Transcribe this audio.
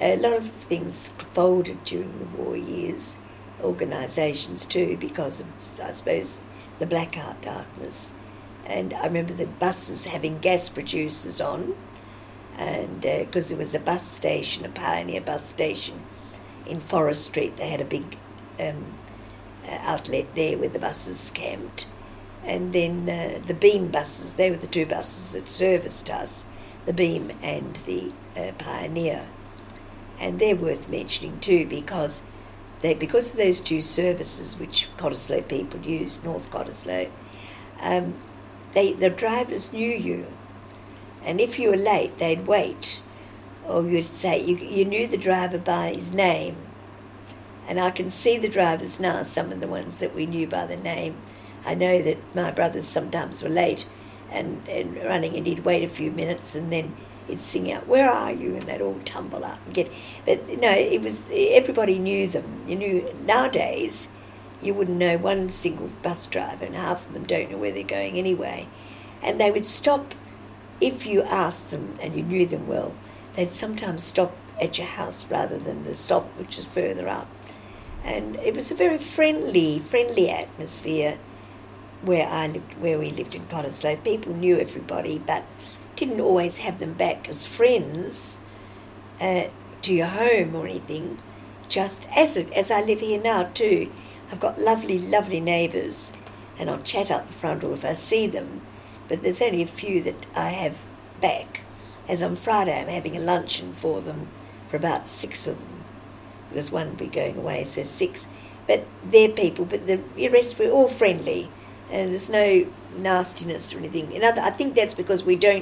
a lot of things folded during the war years, organisations too, because of, I suppose, the blackout darkness. And I remember the buses having gas producers on, and because uh, there was a bus station, a pioneer bus station in Forrest Street, they had a big um, uh, outlet there where the buses camped. And then uh, the Beam buses, they were the two buses that serviced us, the Beam and the uh, Pioneer. And they're worth mentioning too because they, because of those two services which Cottesloe people used, North Cottesloe, um, they, the drivers knew you. And if you were late, they'd wait. Or you'd say, you, you knew the driver by his name. And I can see the drivers now, some of the ones that we knew by the name. I know that my brothers sometimes were late and, and running, and he'd wait a few minutes and then he'd sing out, "Where are you?" and they'd all tumble up and get. But no, it was everybody knew them. You knew nowadays, you wouldn't know one single bus driver, and half of them don't know where they're going anyway. And they would stop if you asked them and you knew them well. They'd sometimes stop at your house rather than the stop which is further up. And it was a very friendly, friendly atmosphere where I lived, where we lived in Cottesloe. People knew everybody, but didn't always have them back as friends uh, to your home or anything. Just as it, as I live here now too, I've got lovely, lovely neighbours, and I'll chat out the front or if I see them. But there's only a few that I have back. As on Friday, I'm having a luncheon for them for about six of them. Because one be going away, so six. But they're people, but the rest we're all friendly and there's no nastiness or anything. And I think that's because we don't